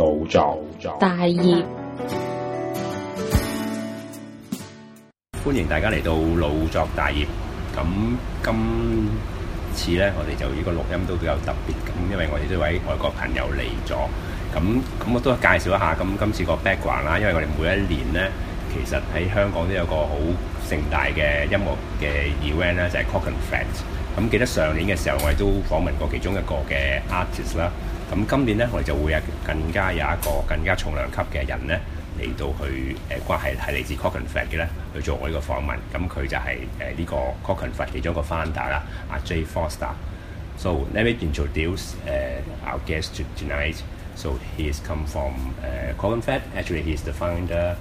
腦作大業，歡迎大家嚟到老作大業。咁今次呢，我哋就呢個錄音都比較特別咁，因為我哋呢位外國朋友嚟咗。咁咁我都介紹一下咁今次個 background 啦。因為我哋每一年呢，其實喺香港都有個好盛大嘅音樂嘅 event 啦，就係 Clockenflap。咁記得上年嘅時候，我哋都訪問過其中一個嘅 artist 啦。咁今年呢，我哋就會有更加有一個更加重量級嘅人呢嚟到去誒，關係係嚟自 Cockenfat 嘅咧，去做我呢個訪問。咁佢就係誒呢個 Cockenfat 其中一個 founder 啦，阿 J Foster。So let me introduce uh, our guest to tonight. So he's come from uh, Clockenflap. Actually, he's the founder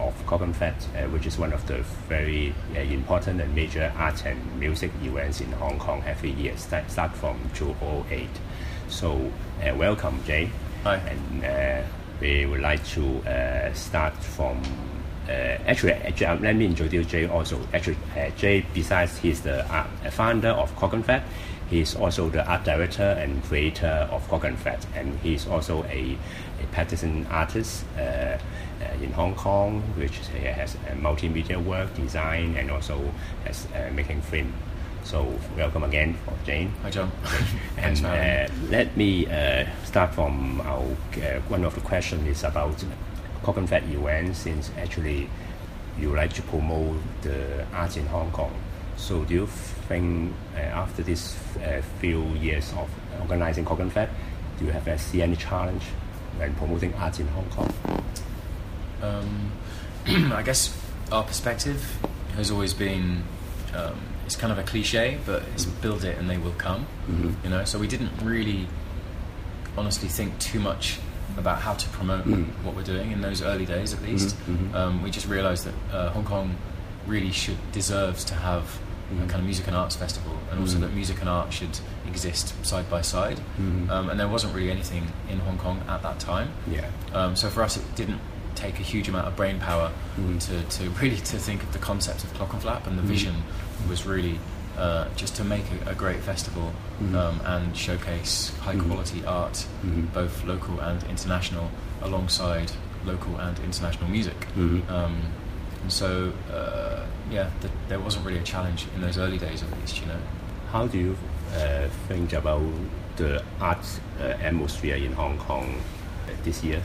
of Clockenflap, uh, which is one of the very important and major art and music events in Hong Kong every year. Start, start from 2008. So uh, welcome, Jay. Hi. And uh, we would like to uh, start from. Uh, actually, uh, let me introduce Jay also. Actually, uh, Jay, besides he's the founder of Clockenflap, he's also the art director and creator of Clockenflap, and he's also a, a practicing artist uh, uh, in Hong Kong, which has multimedia work, design, and also has uh, making film. So welcome again for Jay. Hi, John. And Thanks for having uh, let me uh, start from our uh, one of the questions is about Clockenflap event since actually you like to promote the arts in Hong Kong. So do you think uh, after this uh, few years of organizing Clockenflap, do you have uh, see any challenge when promoting arts in Hong Kong? Um, I guess our perspective has always been um, it's kind of a cliche, but it's build it and they will come. Mhm. You know, so we didn't really honestly think too much about how to promote Mm. what we're doing in those early days, at least. mhm. Um, we just realised that uh, Hong Kong really should deserves to have a Mhm. kind of music and arts festival, and also Mhm. that music and art should exist side by side. Um, and there wasn't really anything in Hong Kong at that time. Yeah. Um, so for us, it didn't take a huge amount of brain power Mhm. to, to really to think of the concept of Clockenflap and the Mhm. vision was really uh, just to make a, a great festival Mhm. um, and showcase high quality art, Mhm. both local and international, alongside local and international music. Um, and so, uh, yeah, th- there wasn't really a challenge in those early days, at least, you know. How do you uh, think about the art uh, atmosphere in Hong Kong uh, this year?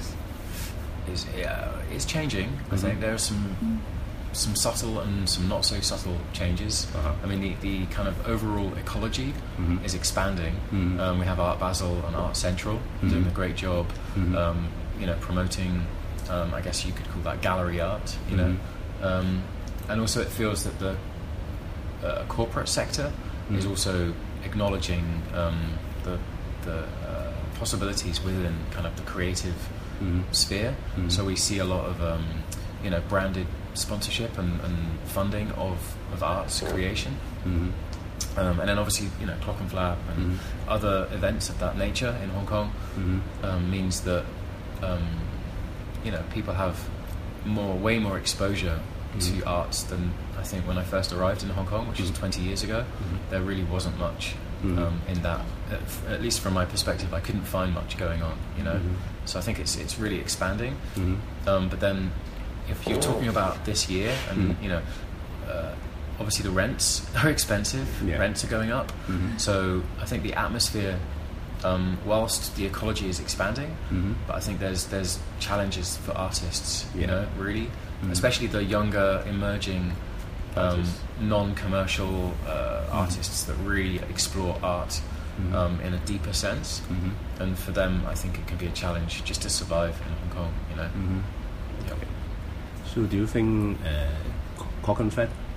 Is yeah, it's changing. I think there are some some subtle and some not so subtle changes. Uh-huh. I mean, the, the kind of overall ecology Mhm. is expanding. Mhm. Um, we have Art Basel and Art Central doing Mhm. a great job. Mhm. Um, you know, promoting. Um, I guess you could call that gallery art. You know, Mhm. um, and also it feels that the uh, corporate sector is also acknowledging um, the the uh, possibilities within kind of the creative Mhm. sphere. Mhm. So we see a lot of um, you know branded sponsorship and, and funding of, of arts creation. Mhm. Um, and then obviously, you know, Clockenflap and Mhm. other events of that nature in Hong Kong Mhm. um, means that um, you know people have more, way more exposure to arts than I think when I first arrived in Hong Kong, which was 20 years ago. There really wasn't much um, in that. At, at least from my perspective, I couldn't find much going on. You know, Mhm. so I think it's it's really expanding. Mhm. Um, but then, if you're talking about this year, and Mhm. you know, uh, obviously the rents are expensive. Yeah. Rents are going up. Mhm. So I think the atmosphere, um, whilst the ecology is expanding, Mhm. but I think there's there's challenges for artists. You know, really, Mhm. especially the younger emerging. Um, non-commercial uh, artists that really explore art mm-hmm. um, in a deeper sense. Mm-hmm. And for them, I think it can be a challenge just to survive in Hong Kong. You know. Mm-hmm. Okay. So, do you think uh,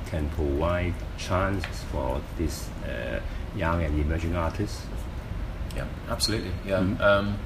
can provide chances for these uh, young and emerging artists? Yeah, absolutely. Yeah. Mm-hmm. Um,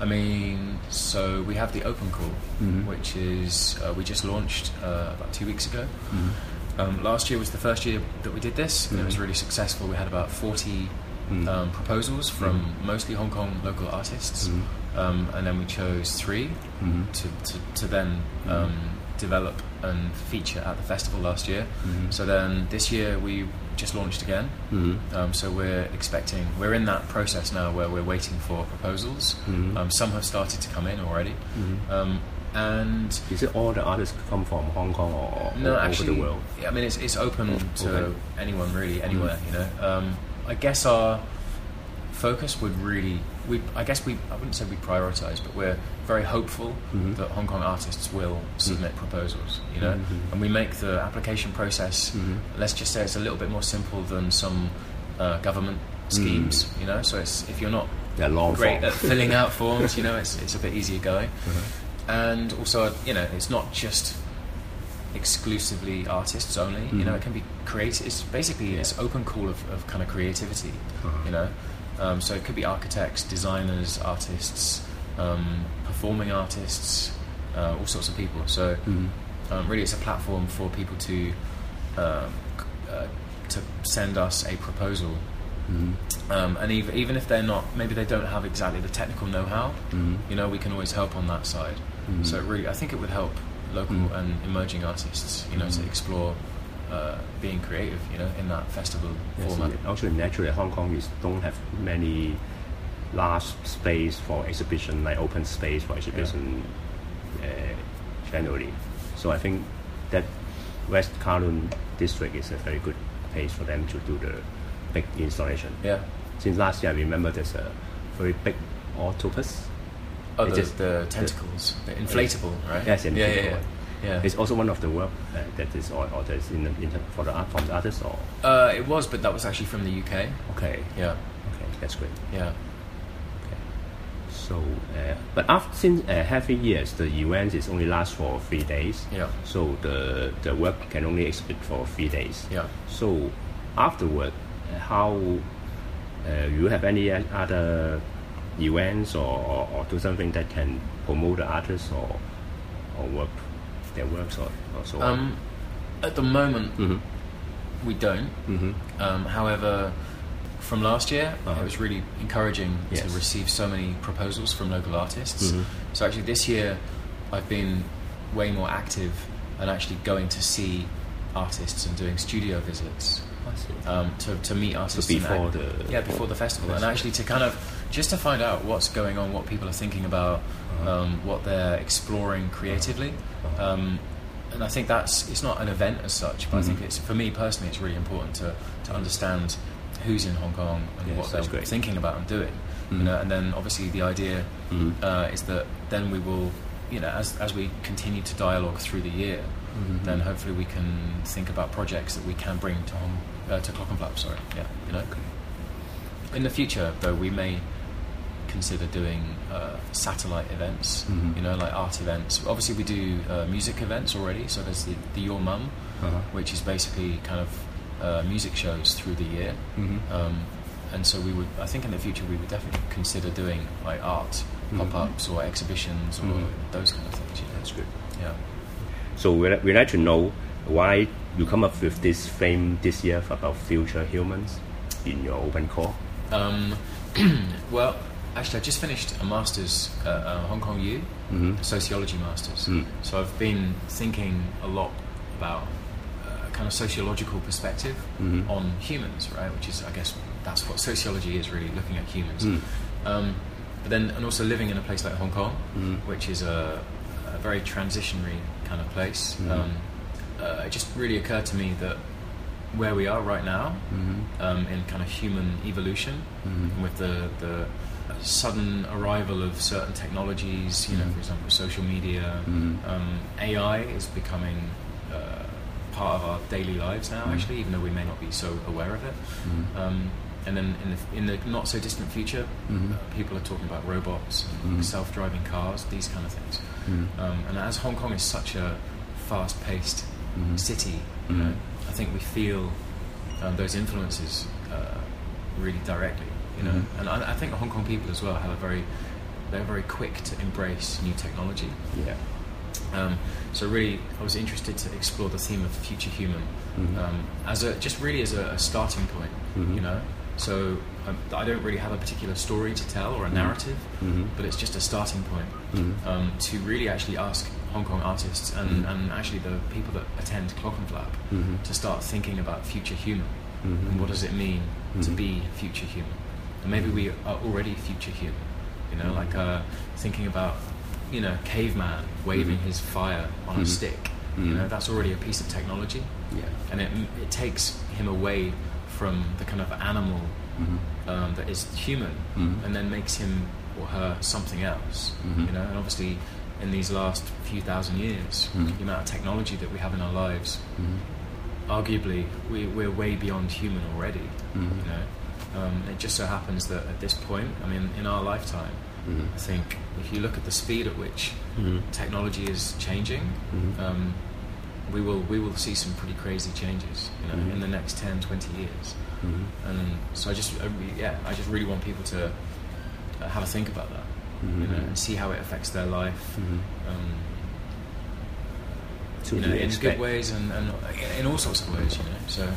I mean, so we have the open call, mm-hmm. which is uh, we just launched uh, about two weeks ago. Mm-hmm. Um, last year was the first year that we did this, mm-hmm. and it was mm-hmm. really successful. We had about 40 mm. um, proposals from mm. mostly Hong Kong local artists, mm. um, and then we chose 3 mm-hmm. to, to, to, then um, develop and feature at the festival last year. So then this year we just launched again. Um, so we're expecting, we're in that process now where we're waiting for proposals. Um, some have started to come in already um, and is it all the artists come from Hong Kong or, or no, actually, over the world? Yeah, I mean it's it's open oh, okay. to anyone really anywhere, mm. you know. Um, I guess our focus would really, we, I guess we, I wouldn't say we prioritize, but we're very hopeful Mhm. that Hong Kong artists will submit proposals. You know, Mhm. and we make the application process. Mhm. Let's just say it's a little bit more simple than some uh, government schemes. You know, so it's if you're not Yeah, long great form. at filling out forms, you know, it's it's a bit easier going Uh-huh. and also you know it's not just exclusively artists only you know Mhm. it can be creative it's basically it's open call of, of kind of creativity Uh-huh. you know um, so it could be architects designers artists um, performing artists uh, all sorts of people so Mhm. um, really it's a platform for people to um, uh, to send us a proposal Mhm. um, and even, even if they're not maybe they don't have exactly the technical know-how Mhm. you know, we can always help on that side. Mhm. So it really, I think it would help local Mhm. and emerging artists, you know, to Mhm. explore uh, being creative, you know, in that festival Yes, format. yeah. Actually, naturally, Hong Kong is don't have many large space for exhibition, like open space for exhibition uh, generally. So I think that West Kowloon district is a very good place for them to do the big installation. Yeah. Since last year, I remember there's a very big octopus. Oh, It the, is- the tentacles, the inflatable, right? Yes, yeah, yeah, inflatable yeah. yeah. It's also one of the work uh, that is or, or that is in, the, in the, for the art from the artists or Uh, it was, but that was actually from the UK. okay Yeah, okay that's great. yeah. Okay. So, uh, but after since uh, heavy years, the event is only last for three days. Yeah. So the the work can only exhibit for three days. Yeah. So afterward, uh, how uh, you have any other events or, or, or do something that can promote the artists or or work their works or, or so on. Um, at the moment, Mhm. we don't. Mhm. Um, however, from last year, Uh-huh. it was really encouraging Yes. to receive so many proposals from local artists. Mhm. So actually, this year, I've been way more active and actually going to see artists and doing studio visits I see. um, to, to meet artists and before act- the- yeah before the festival and actually to kind of just to find out what's going on, what people are thinking about, Uh-huh. um, what they're exploring creatively. Uh-huh. Um, and I think that's it's not an event as such, but I think Mhm. it's for me personally, it's really important to, to understand who's in Hong Kong and Yes, what they're great. thinking about and doing. You Mhm. know, and then obviously the idea Mhm. uh, is that then we will, you know, as as we continue to dialogue through the year, Mhm. then hopefully we can think about projects that we can bring to Hong, uh, to Clockenflap. Sorry, yeah, you know. In the future, though, we may consider doing uh, satellite events. Mhm. You know, like art events. Obviously, we do uh, music events already. So there's the, the Your Mum, Uh-huh. which is basically kind of uh, music shows through the year. Mhm. Um, and so we would, I think, in the future, we would definitely consider doing like art Mhm. pop-ups or exhibitions or Mhm. those kind of things. You know? That's good. Yeah. So we we like to know why you come up with this theme this year about future humans in your open call. Um, well, actually, I just finished a master's at uh, Hong Kong U, Mhm. sociology master's. Mm. So I've been thinking a lot about a kind of sociological perspective Mhm. on humans, right? Which is, I guess, that's what sociology is really looking at humans. Mm. Um, but then, and also living in a place like Hong Kong, Mm. which is a, a very transitionary kind of place. Mhm. Um, uh, it just really occurred to me that where we are right now, Mhm. um, in kind of human evolution, Mhm. with the the sudden arrival of certain technologies, you know, Mhm. for example, social media, Mhm. um, AI is becoming uh, part of our daily lives now. Mhm. Actually, even though we may not be so aware of it. Mhm. Um, and then in the, in the not so distant future, Mhm. uh, people are talking about robots, and Mhm. self-driving cars, these kind of things. Mhm. Um, and as Hong Kong is such a fast-paced Mhm. city, you Mhm. know, I think we feel um, those influences uh, really directly. You know, Mhm. and I, I think Hong Kong people as well have a very they're very quick to embrace new technology. Yeah. Um, so really, I was interested to explore the theme of future human Mhm. um, as a just really as a, a starting point. Mhm. You know, so um, I don't really have a particular story to tell or a Mhm. narrative, Mhm. but it's just a starting point Mhm. um, to really actually ask Hong Kong artists and, and actually the people that attend Clockenflap to start thinking about future human and what does it mean to be future human. And maybe we are already future human, you know, Mhm. like uh, thinking about, you know, caveman waving Mhm. his fire on Mhm. a stick. You Mhm. know, that's already a piece of technology, Yeah. and it, it takes him away from the kind of animal Mhm. um, that is human, Mhm. and then makes him or her something else. You know, and obviously, in these last few thousand years, the amount of technology that we have in our lives, arguably, we, we're way beyond human already. You know, um, it just so happens that at this point, I mean, in our lifetime, Mhm. I think if you look at the speed at which Mhm. technology is changing, Mhm. um, we will we will see some pretty crazy changes. You know, Mhm. in the next 10, 20 years. Mhm. And so I just, I yeah, I just really want people to uh, have a think about that, you know, Mhm. and see how it affects their life, um, So you know, in expect- good ways and, and in all sorts of ways, you know. So.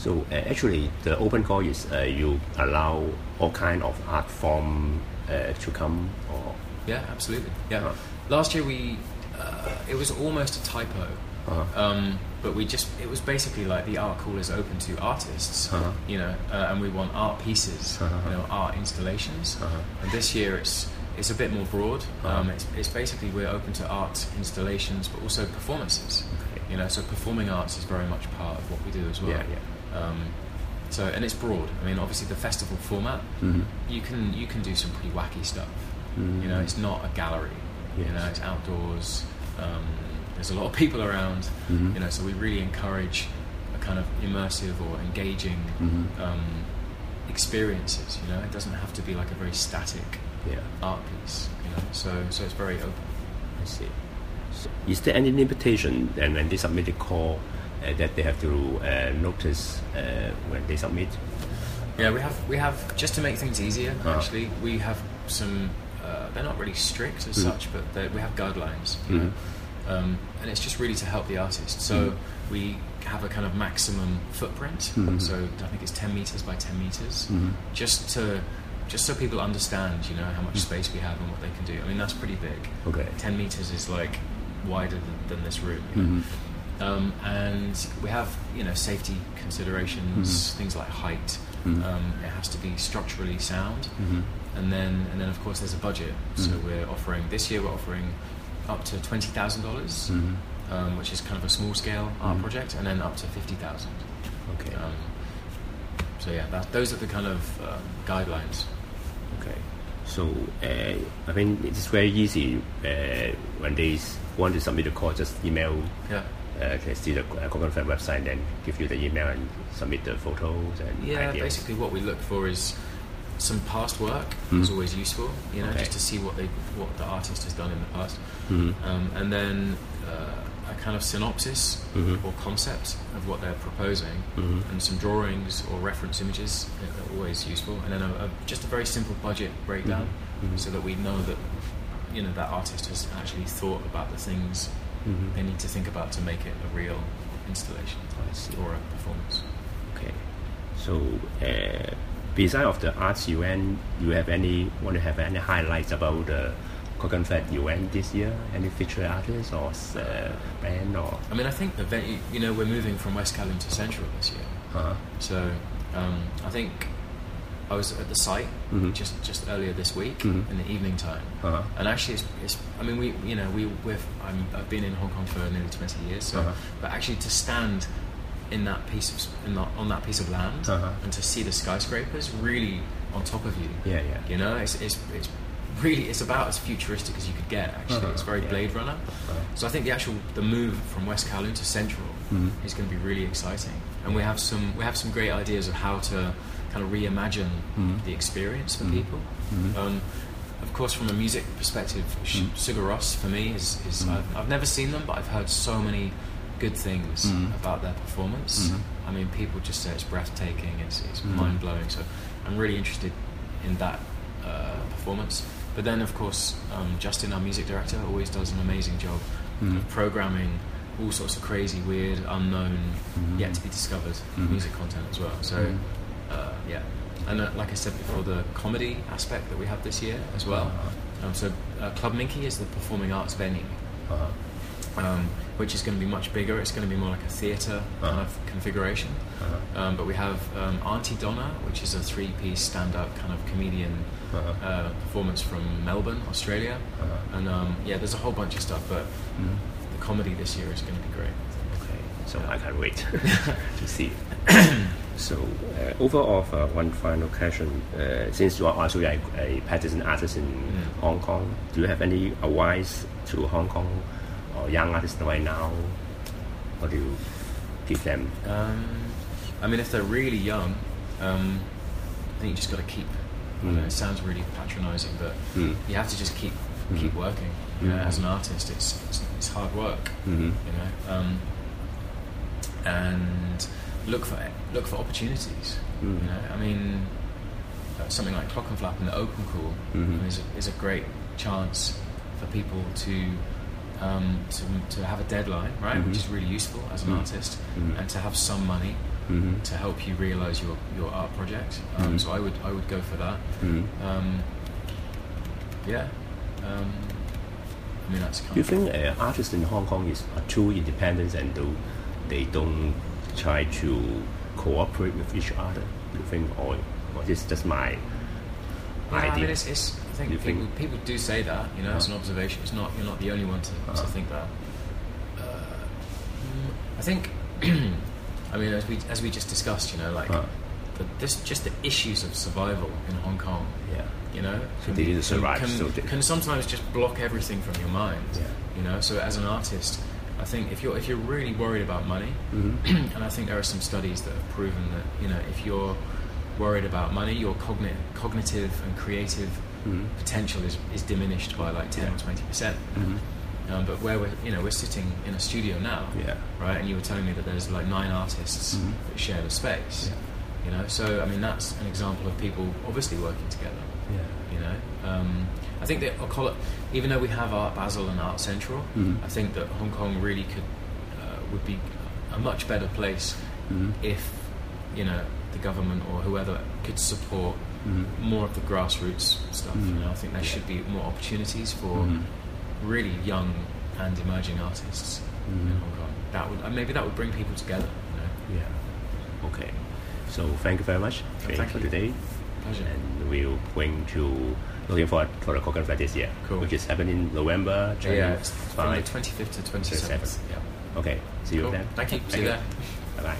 So uh, actually, the open call is uh, you allow all kind of art form uh, to come, or yeah, absolutely, yeah. Uh. Last year we, uh, it was almost a typo. Uh-huh. Um, but we just, it was basically like the art call is open to artists, Uh-huh. you know, uh, and we want art pieces, Uh-huh. you know, art installations. Uh-huh. And this year it's, it's a bit more broad. Uh-huh. Um, it's, it's basically we're open to art installations, but also performances. Okay. You know, so performing arts is very much part of what we do as well. Yeah, yeah. Um, so and it's broad. I mean, obviously the festival format, Mhm. you can you can do some pretty wacky stuff. Mhm. You know, it's not a gallery. You know, it's outdoors. Um, there's a lot of people around. Mhm. You know, so we really encourage a kind of immersive or engaging Mhm. um, experiences. You know, it doesn't have to be like a very static yeah. art piece. You know, so so it's very open. I see. So is there any limitation and when they submit a call that they have to uh, notice uh, when they submit? Yeah, we have we have just to make things easier. Uh-huh. Actually, we have some. Uh, they're not really strict as Mhm. such, but we have guidelines. You know? um, and it's just really to help the artist. So Mhm. we have a kind of maximum footprint. Mhm. So I think it's ten meters by ten meters, Mhm. just to just so people understand, you know, how much space we have and what they can do. I mean, that's pretty big. Okay. Ten meters is like wider than, than this room. You know? Mhm. Um, and we have, you know, safety considerations, Mhm. things like height. Mhm. Um, it has to be structurally sound, Mhm. and then and then of course there's a budget. So Mhm. we're offering this year we're offering up to twenty thousand dollars, Mhm. um, which is kind of a small scale art Mhm. project, and then up to fifty thousand. Okay. Um, so yeah, that, those are the kind of um, guidelines. Okay. So uh, I mean it's very easy uh, when they want to submit a call, just email. Yeah. Uh, can see the uh, Clockenflap website, and then give you the email and submit the photos and Yeah, ideas. basically what we look for is some past work is Mhm. always useful, you know, Okay. just to see what they what the artist has done in the past, Mhm. um, and then uh, a kind of synopsis Mhm. or concept of what they're proposing, Mhm. and some drawings or reference images are always useful, and then a, a, just a very simple budget breakdown, Mhm. Mhm. so that we know that you know that artist has actually thought about the things Mhm. they need to think about to make it a real installation or a performance. Okay. So, uh, beside of the arts event, you have any want to have any highlights about the Clockenflap event this year? Any featured artists or uh, band or? I mean, I think the venue, you know, we're moving from West Kowloon to Central this year. Uh-huh. So um, I think I was at the site Mhm. just just earlier this week Mhm. in the evening time, Uh-huh. and actually, it's, it's I mean, we you know we we've I'm, I've been in Hong Kong for nearly twenty years, so Uh-huh. but actually to stand in that piece of in that, on that piece of land Uh-huh. and to see the skyscrapers really on top of you, Yeah, yeah. you know, it's it's it's really it's about as futuristic as you could get. Actually, Uh-huh. it's very Yeah. Blade Runner. Uh-huh. So I think the actual the move from West Kowloon to Central Mhm. is going to be really exciting, and we have some we have some great ideas of how to kind of reimagine Mhm. the experience for Mhm. people. Mhm. Um, of course, from a music perspective, Sh- Mhm. Sigur Rós for me is, is Mhm. I've, I've never seen them, but I've heard so many good things about their performance. I mean, people just say it's breathtaking, it's, it's mind blowing. So I'm really interested in that uh, performance. But then, of course, um, Justin, our music director, always does an amazing job Mhm. of programming all sorts of crazy, weird, unknown, Mhm. yet to be discovered Mhm. music content as well. So. Uh, yeah. And uh, like I said before, the comedy aspect that we have this year as well Uh-huh. Um, so uh, Club Minky is the performing arts venue, Uh-huh. um, which is going to be much bigger. It's going to be more like a theatre kind Uh-huh. of configuration. Uh-huh. Um, but we have um, Aunty Donna, which is a three-piece stand-up kind of comedian Uh-huh. uh, performance from Melbourne, Australia. Uh-huh. And um, yeah, there's a whole bunch of stuff, but Mhm. the comedy this year is going to be great. Okay, so I can't wait to see. so uh, overall, uh, one final question: uh, Since you are also a, a practicing artist in Mm. Hong Kong, do you have any advice to Hong Kong or young artists right now? What do you give them? Um, I mean, if they're really young, um, I think you just got to keep. I know, Mm. it sounds really patronising, but Mm. you have to just keep Mm. keep working. You know, Mm. as an artist, it's it's, it's hard work. Mhm. You know, um, and look for look for opportunities. Mm. You know, I mean, uh, something like Clockenflap in the open call Mhm. is, a, is a great chance for people to, um, to to have a deadline, right? Mhm. Which is really useful as an Mm. artist, Mhm. and to have some money Mhm. to help you realize your, your art project. Um. So I would I would go for that. Um, yeah. Um, I mean that's kind Do you think uh, artists in Hong Kong is are too independent and do, they don't try to cooperate with each other? You think, or, or this is just my Yeah, I idea? mean, it's, it's, I think people, think- people do say that. You know, it's an Uh-huh. observation. It's not you're not the only one to, Uh-huh. to think that. Uh, I think. I mean, as we as we just discussed, you know, like Uh-huh. the, this just the issues of survival in Hong Kong. Yeah. You know, So to survive, Can, so can sometimes just block everything from your mind. Yeah. You know, so as an artist, I think if you're if you're really worried about money, Mhm. and I think there are some studies that have proven that you know if you're worried about money, your cogni- cognitive and creative Mhm. potential is, is diminished by like ten or twenty percent. Mhm. Um, but where we're you know we're sitting in a studio now, Yeah. right? And you were telling me that there's like nine artists Mhm. that share the space. Yeah. You know, so I mean that's an example of people obviously working together. Yeah. You know, um, I think that I'll call it, even though we have Art Basel and Art Central, Mhm. I think that Hong Kong really could uh, would be a much better place Mhm. if you know the government or whoever could support Mhm. more of the grassroots stuff. You Mhm. know, I think there should be more opportunities for Mhm. really young and emerging artists in Mhm. Hong Kong. That would uh, maybe that would bring people together. You know, Yeah. Okay. So thank you very much Jay, thank for you. today. pleasure. And we'll going to looking forward for the Clockenflap this year, Cool. which is happening in November yeah, it's from the twenty fifth to twenty seventh. 27th. Yeah. Okay. See you Cool. then. Thank you. See you there. Bye bye.